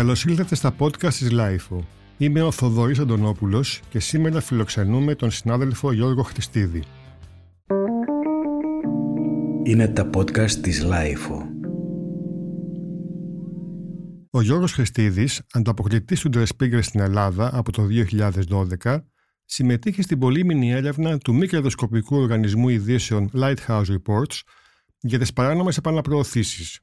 Καλώς ήλθατε στα podcast της LIFO. Είμαι ο Θοδωρής Αντωνόπουλος και σήμερα φιλοξενούμε τον συνάδελφο Γιώργο Χριστίδη. Είναι τα podcast της LIFO. Ο Γιώργος Χριστίδης, ανταποκριτής του Spiegel στην Ελλάδα από το 2012, συμμετείχε στην πολύμηνη έρευνα του μη κερδοσκοπικού οργανισμού ειδήσεων Lighthouse Reports για τις παράνομες επαναπροωθήσεις.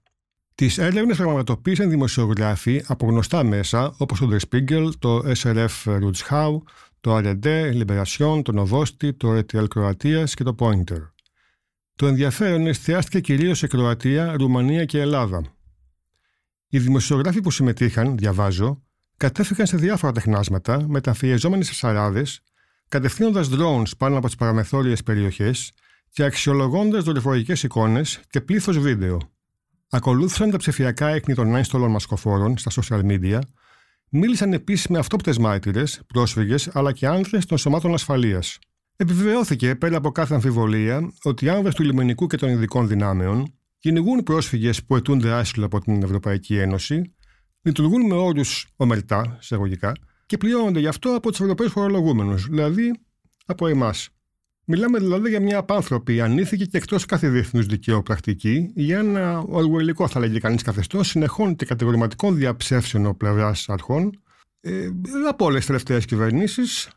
Τις έρευνες πραγματοποίησαν δημοσιογράφοι από γνωστά μέσα όπως το Der Spiegel, το SRF Rutschau, το ARD, Liberation, το Novosti, το RTL Κροατίας και το Pointer. Το ενδιαφέρον εστιάστηκε κυρίως σε Κροατία, Ρουμανία και Ελλάδα. Οι δημοσιογράφοι που συμμετείχαν, διαβάζω, κατέφυγαν σε διάφορα τεχνάσματα μεταφιεζόμενοι σε σαράδες, κατευθύνοντας drones πάνω από τις παραμεθόριες περιοχές και αξιολογώντας δορυφορικές εικόνες και πλήθος βίντεο. Ακολούθησαν τα ψηφιακά έκνη των ένστολων μασκοφόρων στα social media, μίλησαν επίσης με αυτόπτες μάρτυρες, πρόσφυγες αλλά και άνδρες των σωμάτων ασφαλείας. Επιβεβαιώθηκε πέρα από κάθε αμφιβολία ότι οι άνδρες του λιμενικού και των ειδικών δυνάμεων κυνηγούν πρόσφυγες που αιτούνται άσυλο από την Ευρωπαϊκή Ένωση, λειτουργούν με όρους ομερτά, εισαγωγικά, και πληρώνονται γι' αυτό από τους Ευρωπαίους φορολογούμενους, δηλαδή από εμάς. Μιλάμε δηλαδή για μια απάνθρωπη, ανήθικη και εκτός κάθε διεθνούς δικαίου πρακτική, για ένα οργουελικό, θα λέγει κανείς, καθεστώς συνεχών και κατηγορηματικών διαψεύσεων πλευράς αρχών ε, από όλες τις τελευταίες κυβερνήσεις.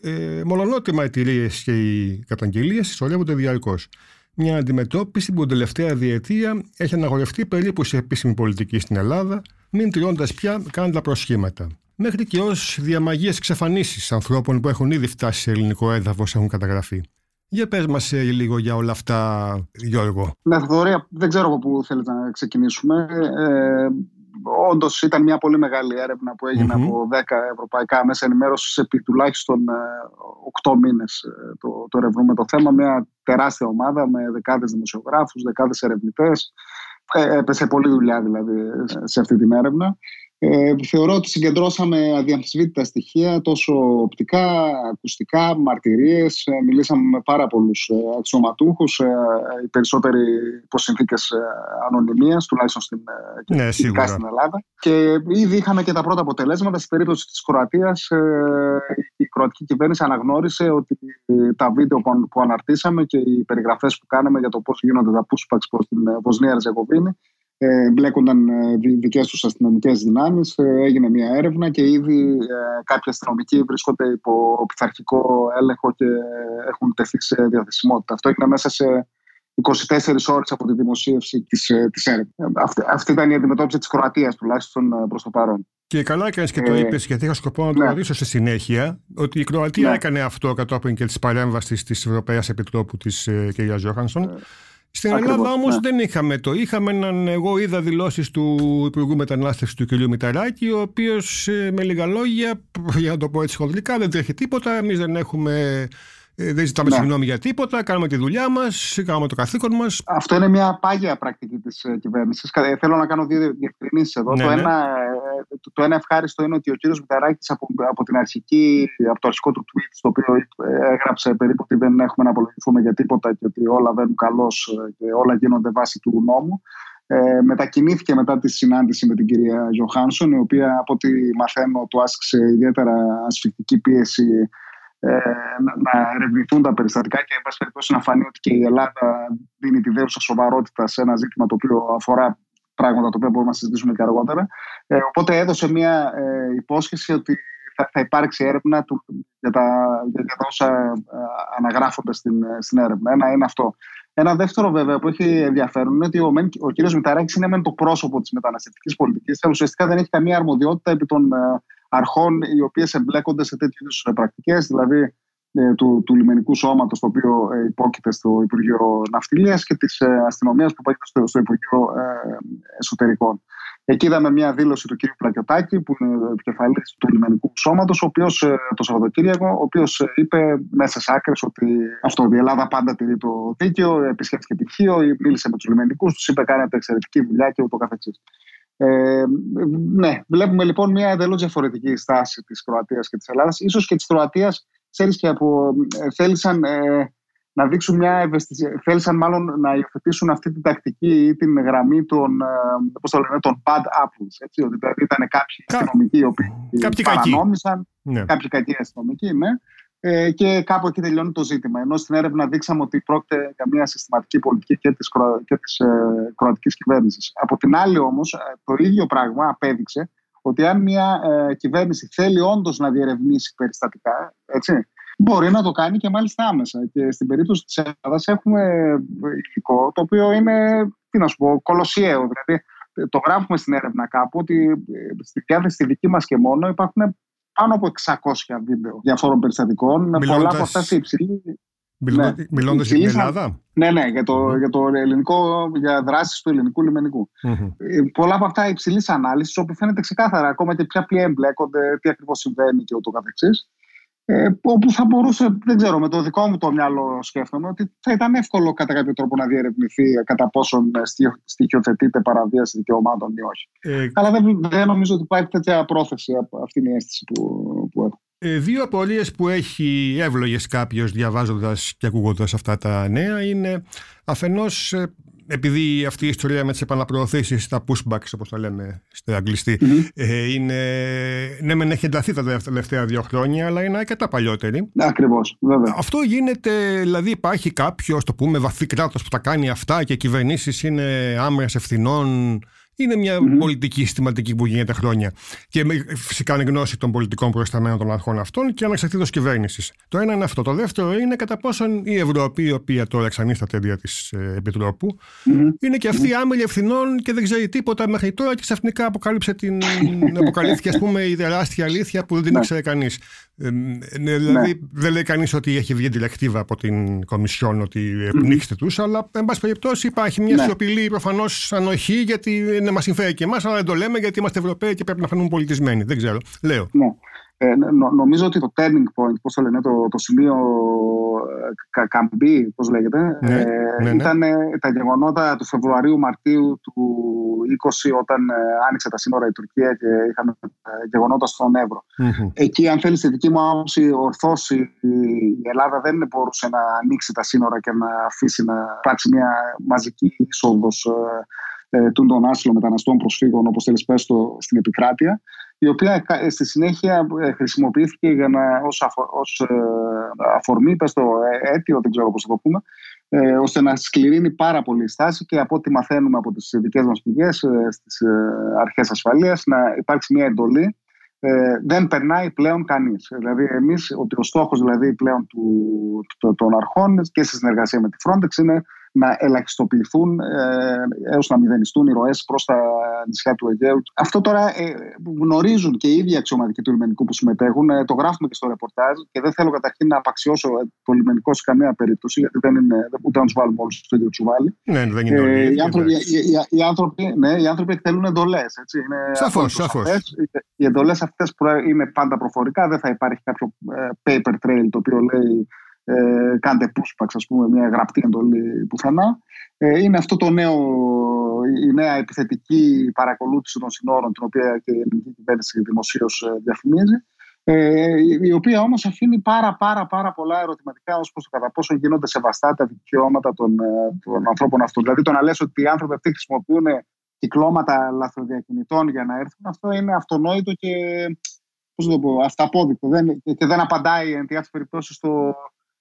Ε, μολονότι οι μαρτυρίε και οι καταγγελίες συσσωρεύονται διαρκώς. Μια αντιμετώπιση που την τελευταία διετία έχει αναγορευτεί περίπου σε επίσημη πολιτική στην Ελλάδα, μην τηρώντα πια καν τα προσχήματα μέχρι και ως διαμαγείες εξαφανίσει ανθρώπων που έχουν ήδη φτάσει σε ελληνικό έδαφος έχουν καταγραφεί. Για πες μας ε, λίγο για όλα αυτά, Γιώργο. Ναι, Θοδωρία, δεν ξέρω από πού θέλετε να ξεκινήσουμε. Ε, Όντως ήταν μια πολύ μεγάλη έρευνα που εγινε από 10 ευρωπαϊκά μέσα ενημέρωσης επί τουλάχιστον 8 ε, μήνες ε, το, το ερευνούμε το θέμα. Μια τεράστια ομάδα με δεκάδες δημοσιογράφους, δεκάδες ερευνητές. Ε, έπεσε πολλή δουλειά δηλαδή σε αυτή την έρευνα. Ε, θεωρώ ότι συγκεντρώσαμε αδιαμφισβήτητα στοιχεία, τόσο οπτικά, ακουστικά, μαρτυρίες. Ε, μιλήσαμε με πάρα πολλούς ε, αξιωματούχους, ε, οι περισσότεροι υπό συνθήκε ανωνυμίας, τουλάχιστον στην, ναι, στην Ελλάδα. Και ήδη είχαμε και τα πρώτα αποτελέσματα. Στην περίπτωση της Κροατίας, η κροατική κυβέρνηση αναγνώρισε ότι τα βίντεο που αναρτήσαμε και οι περιγραφές που κάναμε για το πώς γίνονται τα pushbacks προς την Βοσνία Ριζεγοβίνη ε, μπλέκονταν ε, δικές τους αστυνομικές δυνάμεις. Ε, έγινε μια έρευνα και ήδη κάποιοι αστυνομικοί βρίσκονται υπό πειθαρχικό έλεγχο και έχουν τεθεί σε διαθεσιμότητα. Αυτό έγινε μέσα σε 24 ώρες από τη δημοσίευση της, της έρευνας. Αυτή, αυτή ήταν η αντιμετώπιση της Κροατίας τουλάχιστον προς το παρόν. Και καλά έκανε και το είπες, γιατί είχα σκοπό να το ναι. ρωτήσω σε συνέχεια, ότι η Κροατία ναι. έκανε αυτό κατόπιν και της παρέμβασης της Ευρωπαϊκή Επιτρόπου της κ. Ζόχανσον. Στην Ελλάδα όμως ναι. δεν είχαμε το. Είχαμε έναν. Εγώ είδα δηλώσεις του Υπουργού Μετανάστευσης του κ. Μηταράκη, ο οποίος ε, με λίγα λόγια, για να το πω έτσι χοντρικά, δεν τρέχει τίποτα. Εμείς δεν έχουμε ε, δεν ζητάμε ναι. συγγνώμη για τίποτα, κάνουμε τη δουλειά μας, κάνουμε το καθήκον μας. Αυτό είναι μια πάγια πρακτική της ε, κυβέρνησης. Ε, θέλω να κάνω δύο διευκρινήσεις εδώ. Ναι, το, ναι. Ένα, το, το ένα ευχάριστο είναι ότι ο κύριος Μηταράκης από, από, την αρχική, από το αρχικό του tweet, στο οποίο έγραψε περίπου ότι δεν έχουμε να απολογηθούμε για τίποτα και ότι όλα βαίνουν καλώς και όλα γίνονται βάσει του νόμου. Ε, μετακινήθηκε μετά τη συνάντηση με την κυρία Γιωχάνσον, η οποία από ό,τι μαθαίνω του άσκησε ιδιαίτερα ασφυκτική πίεση ε, να ερευνηθούν τα περιστατικά και εν πάση περιπτώσει να φανεί ότι και η Ελλάδα δίνει τη δέουσα σοβαρότητα σε ένα ζήτημα το οποίο αφορά πράγματα τα οποία μπορούμε να συζητήσουμε και αργότερα. Ε, οπότε έδωσε μια ε, υπόσχεση ότι θα, θα υπάρξει έρευνα του, για, τα, για, τα όσα ε, αναγράφονται στην, στην έρευνα. Ένα είναι αυτό. Ένα δεύτερο βέβαια που έχει ενδιαφέρον είναι ότι ο, ο κ. Μηταράκης είναι μεν το πρόσωπο της μεταναστευτικής πολιτικής, αλλά ουσιαστικά δεν έχει καμία αρμοδιότητα επί των ε, αρχών οι οποίες εμπλέκονται σε τέτοιου είδους πρακτικές, δηλαδή ε, του, του λιμενικού σώματος, το οποίο ε, υπόκειται στο Υπουργείο Ναυτιλίας και της ε, αστυνομίας που υπόκειται στο, στο Υπουργείο ε, Εσωτερικών. Εκεί είδαμε μια δήλωση του κ. Πλακιωτάκη, που είναι επικεφαλής του λιμενικού σώματος, ο οποίος το Σαββατοκύριακο, ο οποίος είπε μέσα σε άκρες ότι αυτό, η Ελλάδα πάντα τηρεί το δίκαιο, επισκέφθηκε τυχείο, μίλησε με τους λιμενικούς, τους είπε κάνετε εξαιρετική δουλειά και ούτω καθεξής. Ε, ναι, βλέπουμε λοιπόν μια εντελώς διαφορετική στάση της Κροατίας και της Ελλάδας, ίσως και της Κροατίας, ξέρεις και από. Ε, θέλησαν. Ε, να δείξουν μια ευαισθησία. Θέλησαν μάλλον να υιοθετήσουν αυτή την τακτική ή την γραμμή των, ε, πώς το λένε, των bad apples. Έτσι, ότι δηλαδή ήταν κάποιοι Κα... αστυνομικοί οι οποίοι κάποιοι παρανόμησαν, ναι. κάποιοι κακοί αστυνομικοί, ναι. Ε, και κάπου εκεί τελειώνει το ζήτημα. Ενώ στην έρευνα δείξαμε ότι πρόκειται για μια συστηματική πολιτική και της και της, ε, κροατικής κυβέρνησης. Από την άλλη, όμως, ε, το ίδιο πράγμα απέδειξε ότι αν μια ε, κυβέρνηση θέλει όντως να διερευνήσει περιστατικά, έτσι, μπορεί να το κάνει και μάλιστα άμεσα. Και στην περίπτωση της Ελλάδας έχουμε υλικό το οποίο είναι, τι να σου πω, κολοσιαίο. Δηλαδή, το γράφουμε στην έρευνα κάπου ότι στη διάθεση τη δική μας και μόνο υπάρχουν πάνω από 600 βίντεο διαφόρων περιστατικών. Μιλώντας... Πολλά από αυτά σε υψηλή. Μιλώντα ναι, για την Ελλάδα; Ναι, ναι, για το, για το ελληνικό, για δράσεις του ελληνικού λιμενικού. Mm-hmm. Πολλά από αυτά υψηλής ανάλυσης, όπου φαίνεται ξεκάθαρα ακόμα και ποια πλοία εμπλέκονται, τι ακριβώς συμβαίνει και ούτω καθεξής. Ε, όπου θα μπορούσε, δεν ξέρω, με το δικό μου το μυαλό σκέφτομαι ότι θα ήταν εύκολο κατά κάποιο τρόπο να διερευνηθεί κατά πόσον στοιχειοθετείται παραβίαση δικαιωμάτων ή όχι. Ε, Αλλά δεν, δεν νομίζω ότι υπάρχει τέτοια πρόθεση από αυτή η αίσθηση που, που έχω. Ε, δύο απορίες που έχει εύλογες κάποιος διαβάζοντας και ακούγοντας αυτά τα νέα είναι αφενός ε, επειδή αυτή η ιστορία με τις επαναπροωθήσεις, τα pushbacks όπως τα λέμε στο αγγλιστή, ε, είναι. Ναι, μεν έχει ενταθεί τα τελευταία δύο χρόνια, αλλά είναι αρκετά παλιότερη. Ακριβώς, βέβαια. Αυτό γίνεται, δηλαδή υπάρχει κάποιος, το πούμε, βαθύ κράτος που τα κάνει αυτά και οι κυβερνήσεις είναι άμεσα ευθυνών είναι μια mm-hmm. πολιτική συστηματική που γίνεται χρόνια. Και φυσικά είναι γνώση των πολιτικών προϊσταμένων των αρχών αυτών και ανεξαρτήτω κυβέρνησης. Το ένα είναι αυτό. Το δεύτερο είναι κατά πόσον η Ευρώπη, η οποία τώρα εξανίσταται δια της ε, Επιτρόπου, mm-hmm. είναι και αυτή άμελη ευθυνών και δεν ξέρει τίποτα μέχρι τώρα και ξαφνικά αποκάλυψε την. αποκαλύφθηκε, ας πούμε, η τεράστια αλήθεια που δεν την ναι. ήξερε κανείς. Ε, ναι, δηλαδή, ναι. δεν λέει κανείς ότι έχει βγει τηλεκτίβα από την Κομισιόν ότι πνίξτε τους, αλλά εν πάση περιπτώσει υπάρχει μια ναι. σιωπηλή προφανώς ανοχή γιατί ναι, μας συμφέρει και εμάς, αλλά δεν το λέμε γιατί είμαστε Ευρωπαίοι και πρέπει να φανούμε πολιτισμένοι. Δεν ξέρω. Λέω. Ναι. Ε, νο, νομίζω ότι το turning point, πώς το λένε, το, το σημείο ε, καμπή, πώς λέγεται, ναι, ε, ναι, ναι. ήταν τα γεγονότα του Φεβρουαρίου-Μαρτίου του 20 όταν ε, άνοιξε τα σύνορα η Τουρκία και είχαμε ε, γεγονότα στον Εύρο. Mm-hmm. Εκεί, αν θέλεις, στη δική μου άποψη, ορθώς η, η Ελλάδα δεν μπορούσε να ανοίξει τα σύνορα και να αφήσει να υπάρξει μια μαζική είσοδος ε, των άσυλων μεταναστών προσφύγων, όπως θέλεις πες το, στην επικράτεια, η οποία ε, στη συνέχεια ε, χρησιμοποιήθηκε για να, ως, αφο, ως ε, αφορμή, πες το αίτιο, δεν ξέρω πώς θα το πούμε, ε, ώστε να σκληρύνει πάρα πολύ η στάση και από ό,τι μαθαίνουμε από τις δικές μας πηγές ε, στις αρχές ασφαλείας να υπάρξει μια εντολή ε, δεν περνάει πλέον κανείς. Δηλαδή εμείς, ότι ο στόχος δηλαδή πλέον του, των αρχών και σε συνεργασία με τη Frontex είναι να ελαχιστοποιηθούν ε, έως να μηδενιστούν οι ροές προς τα νησιά του Αιγαίου. Αυτό τώρα ε, γνωρίζουν και οι ίδιοι αξιωματικοί του λιμενικού που συμμετέχουν. Ε, το γράφουμε και στο ρεπορτάζ και δεν θέλω καταρχήν να απαξιώσω το λιμενικό σε καμία περίπτωση γιατί δεν είναι ούτε να τους βάλουμε όλους στο ίδιο τσουβάλι. Ναι, δεν είναι ε, οι, άνθρωποι, οι, οι, οι, άνθρωποι, ναι, οι άνθρωποι θέλουν εντολές. Σαφώς, σαφώς. Οι εντολές αυτές που είναι πάντα προφορικά, δεν θα υπάρχει κάποιο ε, paper trail το οποίο λέει ε, κάντε pushback, ας πούμε, μια γραπτή εντολή πουθενά. Ε, είναι αυτό το νέο, η νέα επιθετική παρακολούθηση των συνόρων, την οποία και η ελληνική κυβέρνηση δημοσίως ε, διαφημίζει. Ε, η οποία όμως αφήνει πάρα πάρα πάρα πολλά ερωτηματικά ως προς το κατά πόσο γίνονται σεβαστά τα δικαιώματα των, ε, των ανθρώπων αυτών. Δηλαδή το να λες ότι οι άνθρωποι αυτοί χρησιμοποιούν κυκλώματα λαθροδιακινητών για να έρθουν, αυτό είναι αυτονόητο και πώς το πω, αυταπόδεικτο. Δεν, και δεν απαντάει εν τη περιπτώσει στο,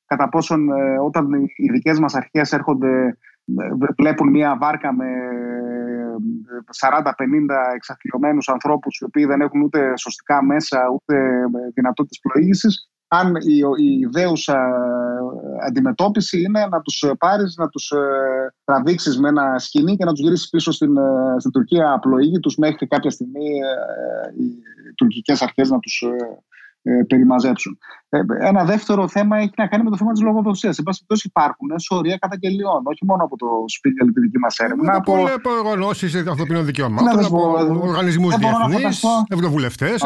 κατά πόσον ε, όταν οι δικές μας αρχές έρχονται, ε, βλέπουν μια βάρκα με 40-50 ε, εξαθλειωμένους ανθρώπους οι οποίοι δεν έχουν ούτε σωστικά μέσα ούτε δυνατότητες πλοήγησης αν η, η ιδέουσα αντιμετώπιση είναι να τους πάρεις, να τους τραβήξεις με ένα σκηνή και να τους γυρίσεις πίσω στην, στην Τουρκία απλοήγητους μέχρι κάποια στιγμή οι τουρκικές αρχές να τους ε, περιμαζέψουν. Ε, ένα δεύτερο θέμα έχει να κάνει με το θέμα της λογοδοσίας. Σε πάση περιπτώσει, υπάρχουν σωρία καταγγελιών, όχι μόνο από το σπίτι τη δική μας έρευνα. Από, από οργανώσεις ανθρωπίνων δικαιωμάτων, από οργανισμούς διεθνείς, ευρωβουλευτές.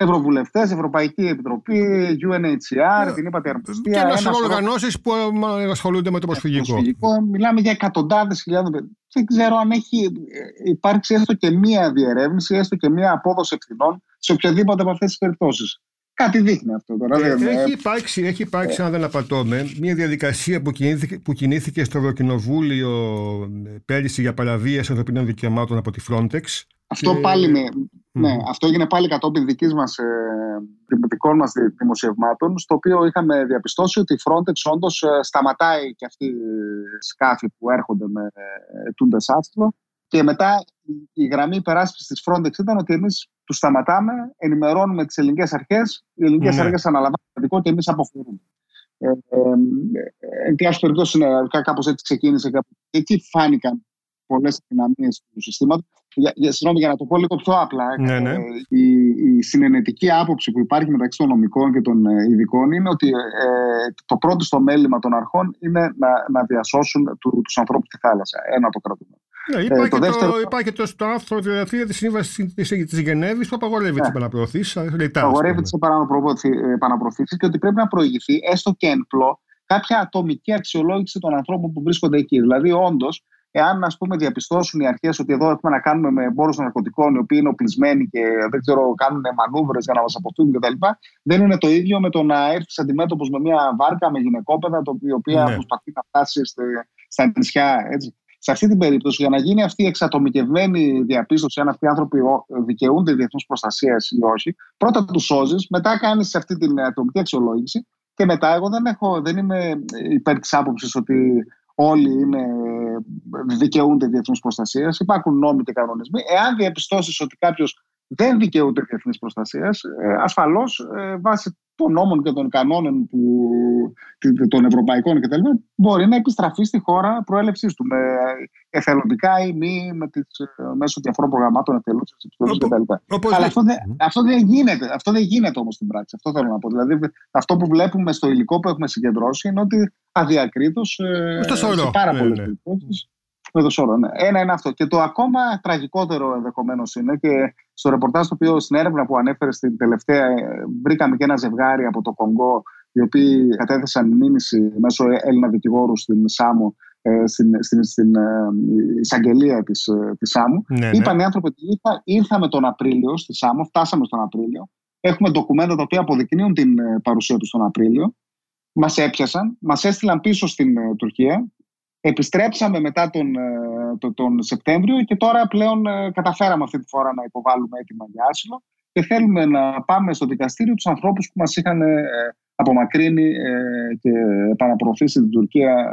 Ευρωβουλευτές, Ευρωπαϊκή Επιτροπή, UNHCR, την είπατε αρμοστία. Και ένα οργανώσεις που ασχολούνται με το προσφυγικό. Μιλάμε για εκατοντάδες χιλιάδες. Δεν ξέρω αν έχει ε, υπάρξει έστω και μία διερεύνηση, έστω και μία απόδοση ευθυνών σε οποιαδήποτε από αυτές τις περιπτώσεις. Κάτι δείχνει αυτό τώρα. Ε, έχει υπάρξει, έχει υπάρξει αν δεν απατώμε, μια διαδικασία που κινήθηκε, που κινήθηκε στο Ευρωκοινοβούλιο πέρυσι για παραβίαση ανθρωπίνων δικαιωμάτων από τη Frontex. Αυτό πάλι με, ναι, αυτό έγινε πάλι κατόπιν δικής μας, ε, δικών μας δημοσιευμάτων, στο οποίο είχαμε διαπιστώσει ότι η Frontex όντως ε, σταματάει και αυτοί οι σκάφη που έρχονται με ε, τούντες άστρο και μετά η γραμμή υπεράσπισης της Frontex ήταν ότι εμείς τους σταματάμε, ενημερώνουμε τις ελληνικές αρχές, οι ελληνικές ναι. αρχές αναλαμβάνουν το δικό και εμείς αποχωρούμε. Ε, ε, εν πάση περιπτώσει, κάπως έτσι ξεκίνησε. Εκεί φάνηκαν πολλές αδυναμίε του συστήματος. Για, για, συγγνώμη, για να το πω λίγο πιο απλά, ναι, ναι. η, η συνενετική άποψη που υπάρχει μεταξύ των νομικών και των ε, ειδικών είναι ότι ε, το πρώτο στο μέλημα των αρχών είναι να, να διασώσουν του, τους ανθρώπους στη θάλασσα. Ένα το κρατούμε. Ναι, υπάρχει, ε, το, δεύτερο... υπάρχει το, το άρθρο 33 της Σύμβασης της Γενέβης που απαγορεύει ναι. τι επαναπροωθήσει. Απαγορεύει τι επαναπροωθήσεις και ότι πρέπει να προηγηθεί έστω και εν πλώ κάποια ατομική αξιολόγηση των ανθρώπων που βρίσκονται εκεί. Δηλαδή, όντως, Εάν ας πούμε, διαπιστώσουν οι αρχές ότι εδώ έχουμε να κάνουμε με εμπόρου ναρκωτικών οι οποίοι είναι οπλισμένοι και δεν ξέρω, κάνουν μανούβρες για να μας αποφύγουν κτλ., δεν είναι το ίδιο με το να έρθει αντιμέτωπος με μια βάρκα με γυναικόπαιδα, η οποία ναι. προσπαθεί να φτάσει στα νησιά. Έτσι. Σε αυτή την περίπτωση, για να γίνει αυτή η εξατομικευμένη διαπίστωση αν αυτοί οι άνθρωποι δικαιούνται διεθνούς προστασίας ή όχι, πρώτα τους σώζεις, μετά κάνεις αυτή την ατομική αξιολόγηση και μετά εγώ δεν, έχω, δεν είμαι υπέρ της άποψης ότι όλοι είναι, δικαιούνται διεθνούς προστασίας. Υπάρχουν νόμοι και κανονισμοί. Εάν διαπιστώσεις ότι κάποιος δεν δικαιούται διεθνής προστασίας, ε, ασφαλώς ε, βάσει των νόμων και των κανόνων που, των ευρωπαϊκών κτλ. μπορεί να επιστραφεί στη χώρα προέλευσής του με εθελοντικά ή μη με τις, μέσω διαφόρων προγραμμάτων εθελούσης κτλ. Αλλά αυτό, δεν, αυτό δεν γίνεται, αυτό δεν γίνεται όμως στην πράξη. Αυτό θέλω να πω. Δηλαδή αυτό που βλέπουμε στο υλικό που έχουμε συγκεντρώσει είναι ότι αδιακρίτως ε, σε πάρα πολλές ναι, ναι. Με το σώρο, ναι. Ένα είναι αυτό. Και το ακόμα τραγικότερο ενδεχομένως είναι και στο ρεπορτάζ το οποίο στην έρευνα που ανέφερε στην τελευταία, ε, βρήκαμε και ένα ζευγάρι από το Κονγκό, οι οποίοι κατέθεσαν μήνυση μέσω Έλληνα δικηγόρου στην Σάμο, ε, στην, στην, στην ε, εισαγγελία της της Σάμου. Ναι, ναι. Είπαν οι άνθρωποι ότι ήρθα, ήρθαμε τον Απρίλιο στη Σάμο, φτάσαμε στον Απρίλιο. Έχουμε ντοκουμέντα τα οποία αποδεικνύουν την παρουσία τους τον Απρίλιο. Μας έπιασαν, μας έστειλαν πίσω στην Τουρκία Επιστρέψαμε μετά τον, ε, τον, Σεπτέμβριο και τώρα πλέον ε, καταφέραμε αυτή τη φορά να υποβάλουμε έτοιμα για άσυλο και θέλουμε να πάμε στο δικαστήριο τους ανθρώπους που μας είχαν ε, απομακρύνει και επαναπροωθήσει την Τουρκία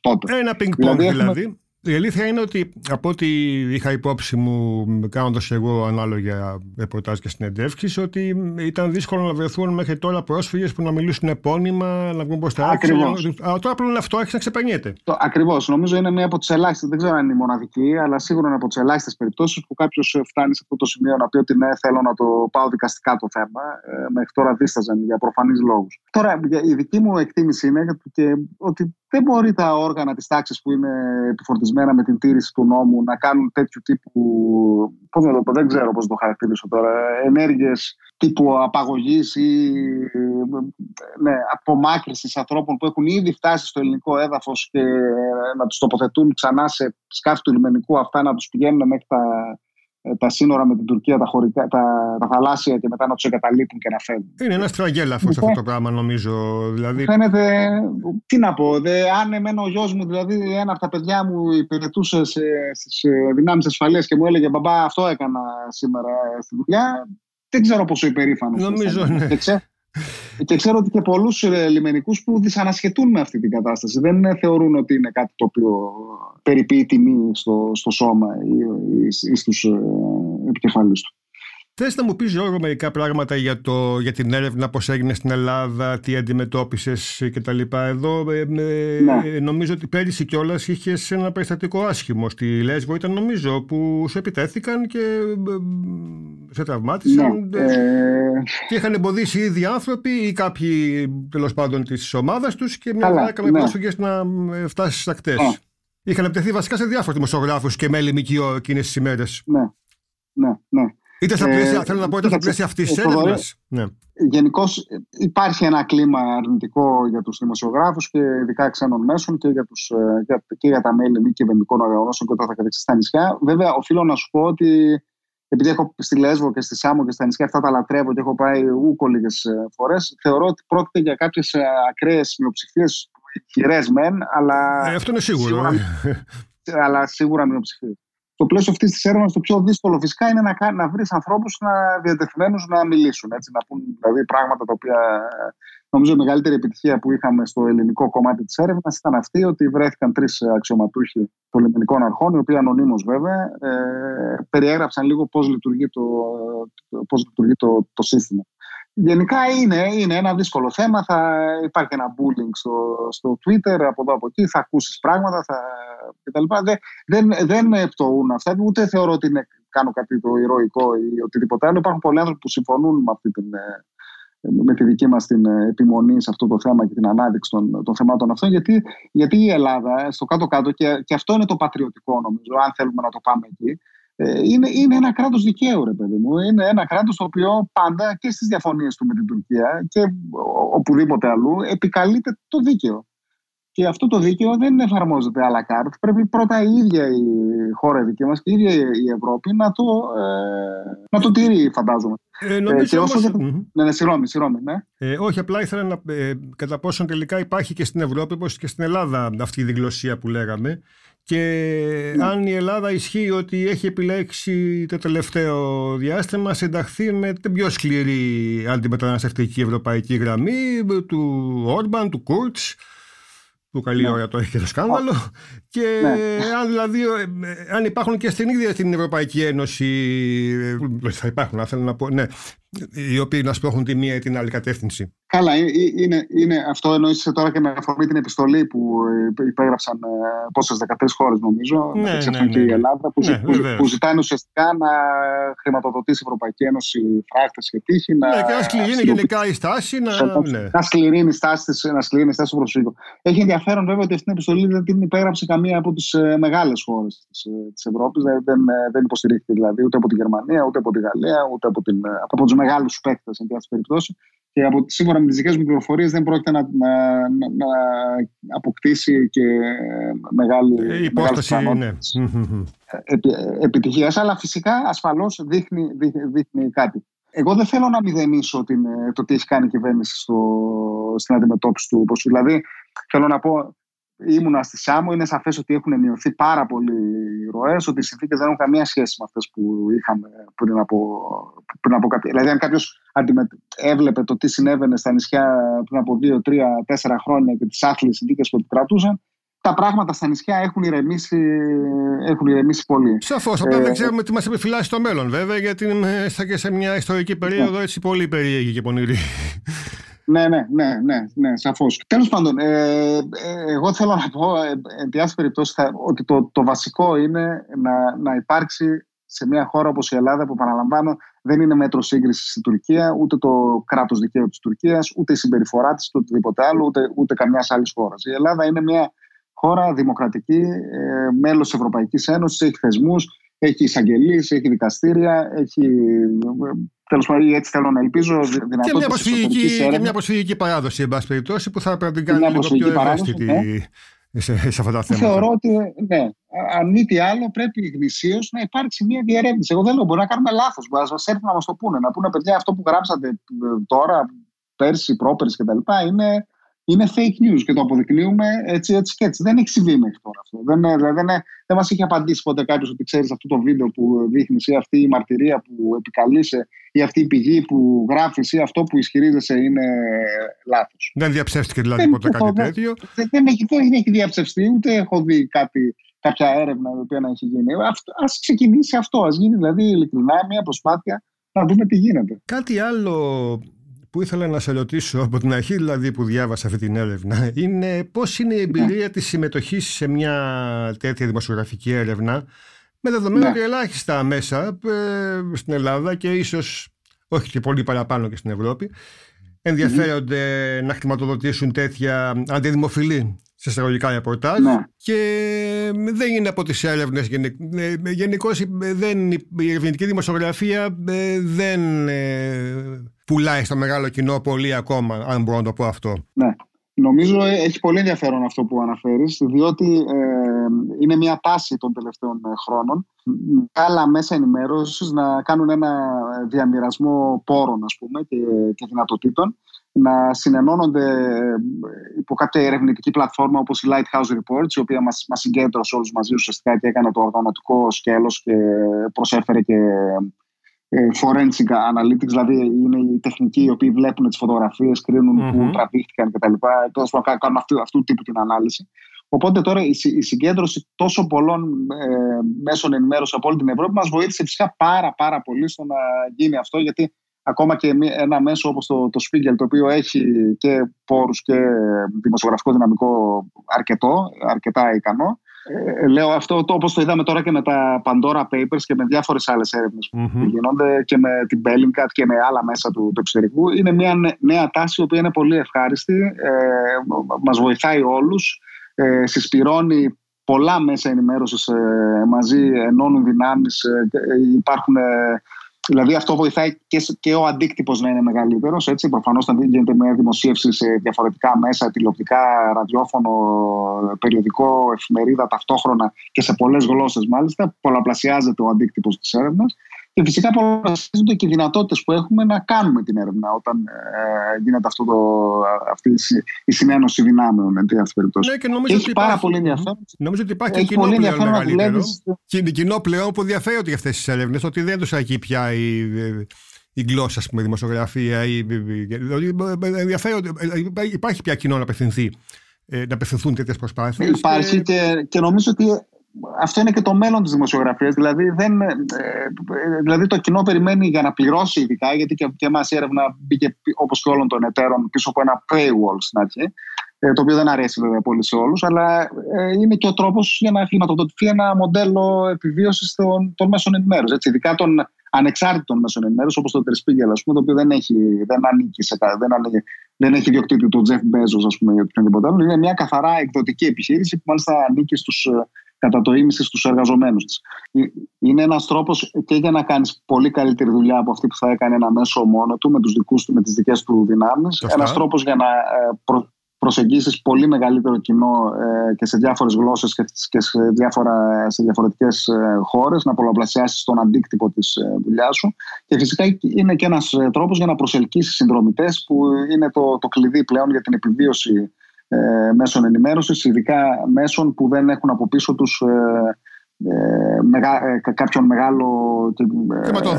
τότε. Ένα πινκ-πονγκ δηλαδή. δηλαδή. Η αλήθεια είναι ότι από ό,τι είχα υπόψη μου, κάνοντας εγώ ανάλογα ρεπορτάζ και συνεντεύξεις, ότι ήταν δύσκολο να βρεθούν μέχρι τώρα πρόσφυγες που να μιλήσουν επώνυμα, να βγουν προ τα άκρη. Αλλά τώρα πλέον αυτό άρχισε να ξεπερνιέται. Ακριβώς. Νομίζω είναι μία από τις ελάχιστες, δεν ξέρω αν είναι η μοναδική, αλλά σίγουρα είναι από τις ελάχιστες περιπτώσεις που κάποιος φτάνει σε αυτό το σημείο να πει ότι ναι, θέλω να το πάω δικαστικά το θέμα. Ε, μέχρι τώρα δίσταζαν για προφανείς λόγους. Τώρα, η δική μου εκτίμηση είναι ότι δεν μπορεί τα όργανα της τάξης που είναι επιφορτισμένα με την τήρηση του νόμου να κάνουν τέτοιου τύπου. Πώς να το πω, δεν ξέρω πώς το χαρακτηρίσω τώρα. Ενέργειες τύπου απαγωγής ή ναι, απομάκρυνση ανθρώπων που έχουν ήδη φτάσει στο ελληνικό έδαφος και να τους τοποθετούν ξανά σε σκάφη του λιμενικού αυτά, να τους πηγαίνουν μέχρι τα ε, τα σύνορα με την Τουρκία, τα, χωρικά, τα, τα θαλάσσια και μετά να τους εγκαταλείπουν και να φεύγουν. Είναι ένας στραγγέλαφο αυτό το πράγμα, νομίζω. Δηλαδή... Φαίνεται. Τι να πω, δε, αν εμένα ο γιος μου, δηλαδή ένα από τα παιδιά μου, υπηρετούσε στις δυνάμεις ασφαλείας και μου έλεγε Μπαμπά, αυτό έκανα σήμερα στη δουλειά, δεν ξέρω πόσο υπερήφανος. Νομίζω, ναι. Και ξέρω ότι και πολλούς ε, λιμενικούς που δυσανασχετούν με αυτή την κατάσταση. Δεν ε, θεωρούν ότι είναι κάτι το οποίο περιποιεί τιμή στο, στο σώμα ή, ή, ή στους ε, επικεφαλείς του. Θες να μου πεις, Γιώργο, μερικά πράγματα για, το, για την έρευνα, πώς έγινε στην Ελλάδα, τι αντιμετώπισες κτλ. Εδώ ε, ναι. νομίζω ότι πέρυσι κιόλας είχες ένα περιστατικό άσχημο στη Λέσβο, ήταν νομίζω, που σου επιτέθηκαν και σε τραυμάτισαν. Ναι. Ε... Και είχαν εμποδίσει ήδη άνθρωποι ή κάποιοι τέλος πάντων της ομάδας τους και μια φορά έκαναν ναι. πρόσφυγες να φτάσεις στις ακτές. Ναι. Είχαν επιτεθεί βασικά σε διάφορους δημοσιογράφους και μέλη ΜΚΟ εκείνες τις ημέρες. Ναι. Ναι, ναι. Είτε στα πλαίσια, ε, θέλω να πω, είτε στα πλαίσια αυτής της έρευνας. Ναι. Γενικώς υπάρχει ένα κλίμα αρνητικό για τους δημοσιογράφους και ειδικά ξένων μέσων και για, τους, ε, για, και για τα μέλη μη κυβερνητικών οργανώσεων και το θα στα νησιά. Βέβαια, οφείλω να σου πω ότι επειδή έχω στη Λέσβο και στη Σάμο και στα νησιά αυτά τα λατρεύω και έχω πάει ούκο λίγες φορές, θεωρώ ότι πρόκειται για κάποιες ακραίες μειοψηφίες χειρές μεν, αλλά. Ε, αυτό είναι σίγουρο. Σίγουρα, ε. αλλά σίγουρα μειοψηφίες. Στο πλαίσιο αυτής της έρευνας, το πιο δύσκολο φυσικά είναι να, να βρεις ανθρώπους να διατεθειμένους να μιλήσουν. Έτσι, να πούν δηλαδή πράγματα τα οποία Νομίζω η μεγαλύτερη επιτυχία που είχαμε στο ελληνικό κομμάτι της έρευνας ήταν αυτή ότι βρέθηκαν τρεις αξιωματούχοι των ελληνικών αρχών, οι οποίοι ανωνύμως βέβαια ε, περιέγραψαν λίγο πώς λειτουργεί, το, πώς λειτουργεί το, το σύστημα. Γενικά είναι, είναι ένα δύσκολο θέμα. Θα υπάρχει ένα bullying στο, στο Twitter από εδώ από εκεί. Θα ακούσεις πράγματα θα, κτλ. Δεν, δεν, δεν πτωούν αυτά. Ούτε θεωρώ ότι είναι, κάνω κάτι το ηρωικό ή οτιδήποτε άλλο. Υπάρχουν πολλοί άνθρωποι που συμφωνούν με αυτή την, ε, με τη δική μας την ε, επιμονή σε αυτό το θέμα και την ανάδειξη των, των θεμάτων αυτών γιατί, γιατί η Ελλάδα στο κάτω-κάτω και, και αυτό είναι το πατριωτικό νομίζω αν θέλουμε να το πάμε εκεί ε, είναι, είναι ένα κράτος δικαίου ρε παιδί μου είναι ένα κράτος το οποίο πάντα και στις διαφωνίες του με την Τουρκία και οπουδήποτε αλλού επικαλείται το δίκαιο και αυτό το δίκαιο δεν εφαρμόζεται à la carte. Πρέπει πρώτα η ίδια η χώρα δική μας και η ίδια η Ευρώπη να το, ε, να το τηρεί, φαντάζομαι. Ε, νομίζω ε, όμως... Ναι, ναι, συγγνώμη, συγγνώμη, ναι. Ε, όχι, απλά ήθελα να. Ε, κατά πόσον τελικά υπάρχει και στην Ευρώπη, όπως και στην Ελλάδα, αυτή η διγλωσία που λέγαμε. Και ναι. αν η Ελλάδα ισχύει ότι έχει επιλέξει το τελευταίο διάστημα σε ενταχθεί με την πιο σκληρή αντιμεταναστευτική ευρωπαϊκή γραμμή του Όρμπαν, του Κούρτς, που καλή ναι. ώρα το έχει και το σκάνδαλο. Και ναι. αν δηλαδή ε, αν υπάρχουν και στην ίδια την Ευρωπαϊκή Ένωση, ε, θα υπάρχουν, θέλω να πω, ναι, οι οποίοι να σπρώχουν τη μία ή την άλλη κατεύθυνση. Καλά, είναι, είναι, αυτό εννοείσαι τώρα και με αφορμή την επιστολή που υπέγραψαν ε, πόσες 13 χώρες νομίζω, ναι, ναι, ναι, και η ναι. Ελλάδα, που, ναι, που, που, ζητάνε ουσιαστικά να χρηματοδοτήσει η Ευρωπαϊκή Ένωση φράχτες και τύχη. Να, ναι, και να σκληρύνει γενικά η στάση. Να, ναι. να σκληρύνει η στάση, να σκληρύνει η στάση του προσφύγου. Έχει ενδιαφέρον βέβαια ότι αυτή την επιστολή δεν την υπέγραψε καμία από τις ε, μεγάλες χώρες της Ευρώπης. Δεν, δεν, δεν υποστηρίχθηκε δηλαδή ούτε από τη Γερμανία, ούτε από τη Γαλλία, ούτε από, την, από του μεγάλους παίκτες εν πάση περιπτώσει. Και από, σίγουρα με τις δικές μου πληροφορίες δεν πρόκειται να, να, να, αποκτήσει και μεγάλη υπόσταση ναι. επιτυχίας. Αλλά φυσικά ασφαλώς δείχνει, δείχνει, κάτι. Εγώ δεν θέλω να μηδενίσω την, το τι έχει κάνει η κυβέρνηση στο, στην αντιμετώπιση του ποσού. Δηλαδή, θέλω να πω, ήμουνα στη Σάμο, είναι σαφές ότι έχουν μειωθεί πάρα πολύ οι ροές, ότι οι συνθήκες δεν έχουν καμία σχέση με αυτές που είχαμε πριν από, πριν από κάποια. Δηλαδή, αν κάποιος έβλεπε το τι συνέβαινε στα νησιά πριν από δύο, τρία, τέσσερα χρόνια και τις άθλιες συνθήκες που επικρατούσαν, τα πράγματα στα νησιά έχουν ηρεμήσει, έχουν ηρεμήσει πολύ. Σαφώς. Απλά ε, δεν ξέρουμε τι μας επιφυλάσσει στο μέλλον, βέβαια, γιατί είμαστε και σε μια ιστορική περίοδο έτσι πολύ περίεργη και πονηρή. Ναι, ναι, ναι, ναι, ναι σαφώς. Τέλος πάντων, ε, ε, εγώ θέλω να πω, ε, εν πάση περιπτώσει, ότι το, το βασικό είναι να, να υπάρξει σε μια χώρα όπως η Ελλάδα, που παραλαμβάνω δεν είναι μέτρο σύγκρισης στην Τουρκία, ούτε το κράτος δικαίου της Τουρκίας, ούτε η συμπεριφορά της, ούτε οτιδήποτε άλλο, ούτε, ούτε καμιάς άλλης χώρας. Η Ελλάδα είναι μια χώρα δημοκρατική, ε, μέλος της Ευρωπαϊκής Ένωσης, έχει θεσμούς, έχει εισαγγελίες, έχει δικαστήρια, έχει τέλος πάντων, έτσι θέλω να ελπίζω. Και μια, προσφυγική, και μια προσφυγική παράδοση, εν πάση περιπτώσει, που θα πρέπει να την κάνει λίγο πιο ευαίσθητη ναι. σε, σε αυτά τα θέματα. Θεωρώ ότι, ναι, αν μη τι άλλο, πρέπει γνησίως να υπάρξει μια διερεύνηση. Εγώ δεν λέω, μπορεί να κάνουμε λάθος. Μπορεί να μα έρθουν να μας το πούνε. Να πούνε, παιδιά, αυτό που γράψατε τώρα, πέρσι, πρόπερσι κτλ. είναι είναι fake news και το αποδεικνύουμε έτσι, έτσι και έτσι. Δεν έχει συμβεί μέχρι τώρα αυτό. Δεν, δεν, δεν, δεν μας έχει απαντήσει ποτέ κάποιος ότι ξέρεις αυτό το βίντεο που δείχνεις ή αυτή η μαρτυρία που επικαλείσαι ή αυτή η πηγή που γράφεις ή αυτό που ισχυρίζεσαι είναι λάθος. Δεν διαψεύστηκε δηλαδή ποτέ κάτι τέτοιο. Δεν, δεν, έχει, δεν έχει διαψευστεί, ούτε έχω δει κάτι, κάποια έρευνα η οποία να έχει γίνει. Α ξεκινήσει αυτό. Α γίνει δηλαδή ειλικρινά μια προσπάθεια να δούμε τι γίνεται. Κάτι άλλο που ήθελα να σε ρωτήσω από την αρχή δηλαδή που διάβασα αυτή την έρευνα είναι πώς είναι η εμπειρία της συμμετοχής σε μια τέτοια δημοσιογραφική έρευνα με δεδομένο ναι. ότι ελάχιστα μέσα ε, στην Ελλάδα και ίσως όχι και πολύ παραπάνω και στην Ευρώπη ενδιαφέρονται να χρηματοδοτήσουν τέτοια αντιδημοφιλή σε εισαγωγικά ρεπορτάζ ναι. και δεν είναι από τις έρευνες γενικώς η ερευνητική δημοσιογραφία ε, δεν ε, πουλάει στο μεγάλο κοινό πολύ ακόμα αν μπορώ να το πω αυτό. Ναι. Νομίζω ε, έχει πολύ ενδιαφέρον αυτό που αναφέρεις διότι ε, είναι μια τάση των τελευταίων χρόνων άλλα μέσα ενημέρωσης να κάνουν ένα διαμοιρασμό πόρων ας πούμε, και, και δυνατοτήτων να συνενώνονται υπό κάποια ερευνητική πλατφόρμα όπως η Lighthouse Reports η οποία μας, μας συγκέντρωσε όλους μαζί ουσιαστικά και έκανε το οργανωτικό σκέλος και προσέφερε και ε, forensic analytics, δηλαδή είναι οι τεχνικοί οι οποίοι βλέπουν τις φωτογραφίες, κρίνουν mm-hmm. που τραβήχτηκαν κτλ. Τόσο κάνουν αυτού, αυτού του τύπου την ανάλυση. Οπότε τώρα η, η συγκέντρωση τόσο πολλών ε, μέσων ενημέρωσης από όλη την Ευρώπη μας βοήθησε φυσικά πάρα πάρα πολύ στο να γίνει αυτό γιατί ακόμα και ένα μέσο όπως το, το Spiegel το οποίο έχει και πόρους και δημοσιογραφικό δυναμικό αρκετό, αρκετά ικανό ε, λέω αυτό το, όπως το είδαμε τώρα και με τα Pandora Papers και με διάφορες άλλες έρευνες mm-hmm. που γίνονται και με την Bellingcat και με άλλα μέσα του, του εξωτερικού. Είναι μια νέα τάση η οποία είναι πολύ ευχάριστη, ε, μας βοηθάει όλους, ε, συσπηρώνει πολλά μέσα ενημέρωσης ε, μαζί, ενώνουν δυνάμεις, ε, ε υπάρχουν Δηλαδή αυτό βοηθάει και, και ο αντίκτυπος να είναι μεγαλύτερος. Προφανώς, όταν γίνεται μια δημοσίευση σε διαφορετικά μέσα, τηλεοπτικά, ραδιόφωνο, περιοδικό, εφημερίδα ταυτόχρονα και σε πολλές γλώσσες μάλιστα, πολλαπλασιάζεται ο αντίκτυπος της έρευνας. Και φυσικά πολλαπλασιάζονται και οι δυνατότητες που έχουμε να κάνουμε την έρευνα όταν ε, γίνεται αυτό το, αυτή η συνένωση δυνάμεων. Εν αυτή περιπτώσει. Ναι, και νομίζω έχει ότι πάρα πολύ ενδιαφέρον. Νομίζω ότι υπάρχει και κοινό πλέον μεγαλύτερο. Και κοινό πλέον που ενδιαφέρονται για αυτές τις έρευνες, ότι δεν τους εκεί πια η, η γλώσσα, ας πούμε, η δημοσιογραφία. Η, δηλαδή, υπάρχει πια κοινό να απευθυνθεί ε, να απευθυνθούν τέτοιες προσπάθειες. Υπάρχει και... και, και νομίζω ότι αυτό είναι και το μέλλον της δημοσιογραφίας. Δηλαδή, δεν, ε, δηλαδή το κοινό περιμένει για να πληρώσει ειδικά, γιατί και, και εμάς η έρευνα μπήκε όπως και όλων των εταίρων πίσω από ένα paywall στην αρχή, ε, το οποίο δεν αρέσει βέβαια πολύ σε όλους, αλλά ε, είναι και ο τρόπος για να χρηματοδοτηθεί ένα μοντέλο επιβίωσης των, των μέσων ενημέρωσης. Έτσι, ειδικά των ανεξάρτητων μέσων ενημέρωσης, όπως το Terspiegel, ας πούμε, το οποίο δεν, έχει, δεν ανήκει σε δεν, δεν έχει διοκτήτη του Jeff Bezos, ας πούμε, ή οτιδήποτε άλλο. Είναι μια καθαρά εκδοτική επιχείρηση που μάλιστα ανήκει στους κατά το ίμιση στους εργαζομένους της. Είναι ένας τρόπος και για να κάνεις πολύ καλύτερη δουλειά από αυτή που θα έκανε ένα μέσο μόνο του με, τους δικούς του, με τις δικές του δυνάμεις. Ένα Ένας τρόπος για να ε, προ, προσεγγίσεις πολύ μεγαλύτερο κοινό ε, και σε διάφορες γλώσσες και σε, διάφορα, σε διαφορετικές ε, χώρες, να πολλαπλασιάσεις τον αντίκτυπο της δουλειάς σου. Και φυσικά είναι και ένας τρόπος για να προσελκύσεις συνδρομητές που είναι το, το κλειδί πλέον για την επιβίωση ε, μέσων ενημέρωσης, ειδικά μέσων που δεν έχουν από πίσω τους ε, ε, μεγα, ε, κάποιον μεγάλο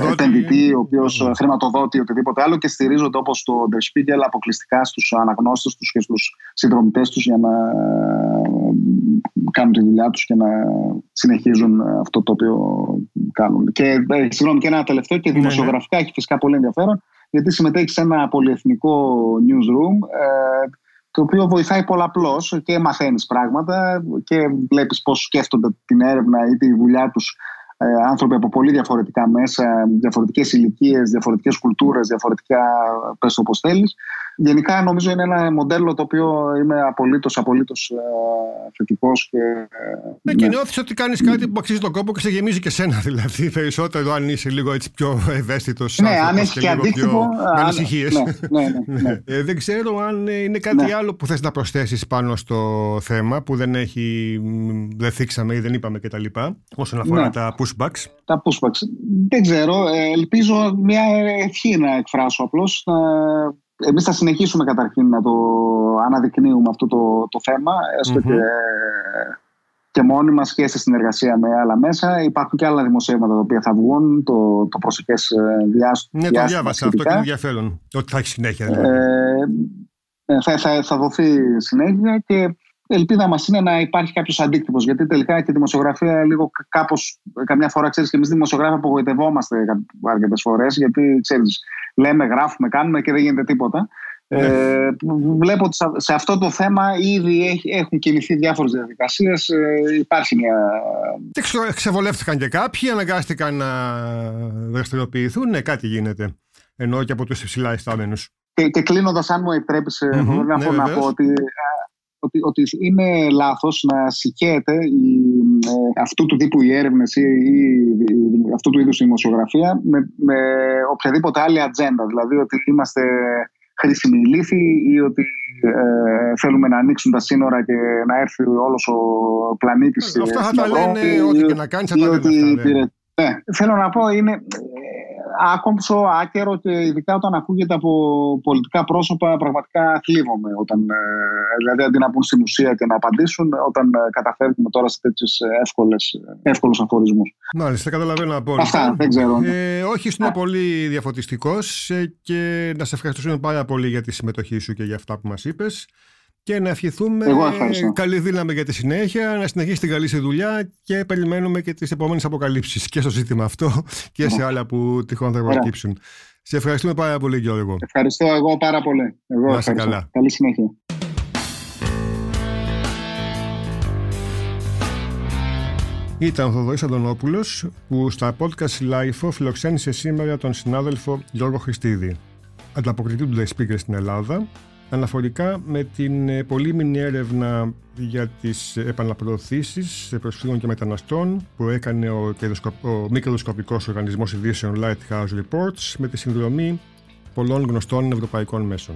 ε, επενδυτή, ο οποίος χρηματοδότη οτιδήποτε άλλο και στηρίζονται όπως το Der Spiegel αποκλειστικά στους αναγνώστες τους και στους συνδρομητές τους για να κάνουν τη δουλειά τους και να συνεχίζουν αυτό το οποίο κάνουν. Και, συγγνώμη, και ένα τελευταίο και ναι, ναι. δημοσιογραφικά έχει φυσικά πολύ ενδιαφέρον γιατί συμμετέχει σε ένα πολυεθνικό newsroom το οποίο βοηθάει πολλαπλώς και μαθαίνεις πράγματα και βλέπεις πώς σκέφτονται την έρευνα ή τη δουλειά τους ε, άνθρωποι από πολύ διαφορετικά μέσα, διαφορετικές ηλικίες, διαφορετικές κουλτούρες, διαφορετικά πες όπως θέλεις. Γενικά νομίζω είναι ένα μοντέλο το οποίο είμαι απολύτως απολύτως, ε, θετικός. Και, ναι, και ναι. νιώθεις ότι κάνεις κάτι που αξίζει τον κόπο και σε γεμίζει και σένα. Δηλαδή, περισσότερο αν είσαι λίγο έτσι πιο ευαίσθητος. Ναι, αν έχει και αντίκτυπο. ανησυχίε. Ναι, ναι, ναι, ναι. ε, δεν ξέρω αν είναι κάτι ναι. άλλο που θες να προσθέσεις πάνω στο θέμα που δεν έχει. Δεν θίξαμε ή δεν είπαμε κτλ. Όσον αφορά τα pushbacks. Τα pushbacks. Δεν ξέρω. Ε, ελπίζω μια ευχή να εκφράσω απλώς. Εμείς θα συνεχίσουμε καταρχήν να το αναδεικνύουμε αυτό το, το θέμα, έστω και, και μόνοι μας και σε συνεργασία με άλλα μέσα. Υπάρχουν και άλλα δημοσίευματα τα οποία θα βγουν το, το προσεχές ε, διάστημα. Ναι, το διάβασα αυτό και είναι ενδιαφέρον. Ότι θα έχει συνέχεια. Δηλαδή. Ε, θα, θα, θα δοθεί συνέχεια και ελπίδα μας είναι να υπάρχει κάποιος αντίκτυπος. Γιατί τελικά και η δημοσιογραφία λίγο κάπως, καμιά φορά ξέρεις και εμείς δημοσιογράφοι απογοητευόμαστε αρκετές φορές. Γιατί ξέρεις, λέμε, γράφουμε, κάνουμε και δεν γίνεται τίποτα. Ναι. Ε, βλέπω ότι σε αυτό το θέμα ήδη έχουν κινηθεί διάφορες διαδικασίες. Ε, υπάρχει μια. Και ξεβολεύτηκαν και κάποιοι, αναγκάστηκαν να δραστηριοποιηθούν. Ναι, κάτι γίνεται. Ενώ και από τους υψηλά ειστάμενους. Και, και κλείνοντας, αν μου επιτρέπεις, mm-hmm, να, ναι, να πω ότι ότι, ότι είναι λάθος να συγχαίεται ε, αυτού του τύπου οι έρευνες ή, ή, αυτού του είδους η δημοσιογραφία με, με οποιαδήποτε άλλη ατζέντα. Δηλαδή ότι είμαστε χρήσιμη λύθη ή ότι ε, θέλουμε να ανοίξουν τα σύνορα και να έρθει όλος ο πλανήτης Αυτά θα τα λένε ό,τι και να κάνεις θα τα λένε ναι, θέλω να πω είναι άκομψο, άκερο και ειδικά όταν ακούγεται από πολιτικά πρόσωπα πραγματικά θλίβομαι όταν, ε, δηλαδή αντί να πούν στην ουσία και να απαντήσουν όταν ε, καταφέρνουμε τώρα σε τέτοιες εύκολες, εύκολους αφορισμούς. Μάλιστα, καταλαβαίνω από Αυτά, δεν ξέρω. Ε, όχι, είναι πολύ διαφωτιστικός και να σε ευχαριστούμε πάρα πολύ για τη συμμετοχή σου και για αυτά που μας είπες και να ευχηθούμε καλή δύναμη για τη συνέχεια, να συνεχίσει την καλή σε δουλειά και περιμένουμε και τις επόμενες αποκαλύψεις και στο ζήτημα αυτό και σε άλλα που τυχόν θα προκύψουν. Σε ευχαριστούμε πάρα πολύ Γιώργο. Ευχαριστώ εγώ πάρα πολύ. Εγώ να καλά. Καλή συνέχεια. Ήταν ο Θοδωρής Αντωνόπουλος που στα podcast Life φιλοξένησε σήμερα τον συνάδελφο Γιώργο Χριστίδη, ανταποκριτή του The Speaker στην Ελλάδα αναφορικά με την ε, πολύμηνη έρευνα για τις επαναπροωθήσεις προσφύγων και μεταναστών που έκανε ο, ο μη κερδοσκοπικός οργανισμός ειδήσεων Lighthouse Reports με τη συνδρομή πολλών γνωστών ευρωπαϊκών μέσων.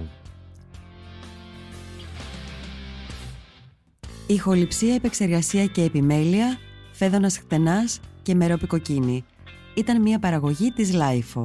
Ηχοληψία, επεξεργασία και επιμέλεια, φέδωνας χτενάς και μερόπικοκίνη. Ήταν μια παραγωγή της LIFO.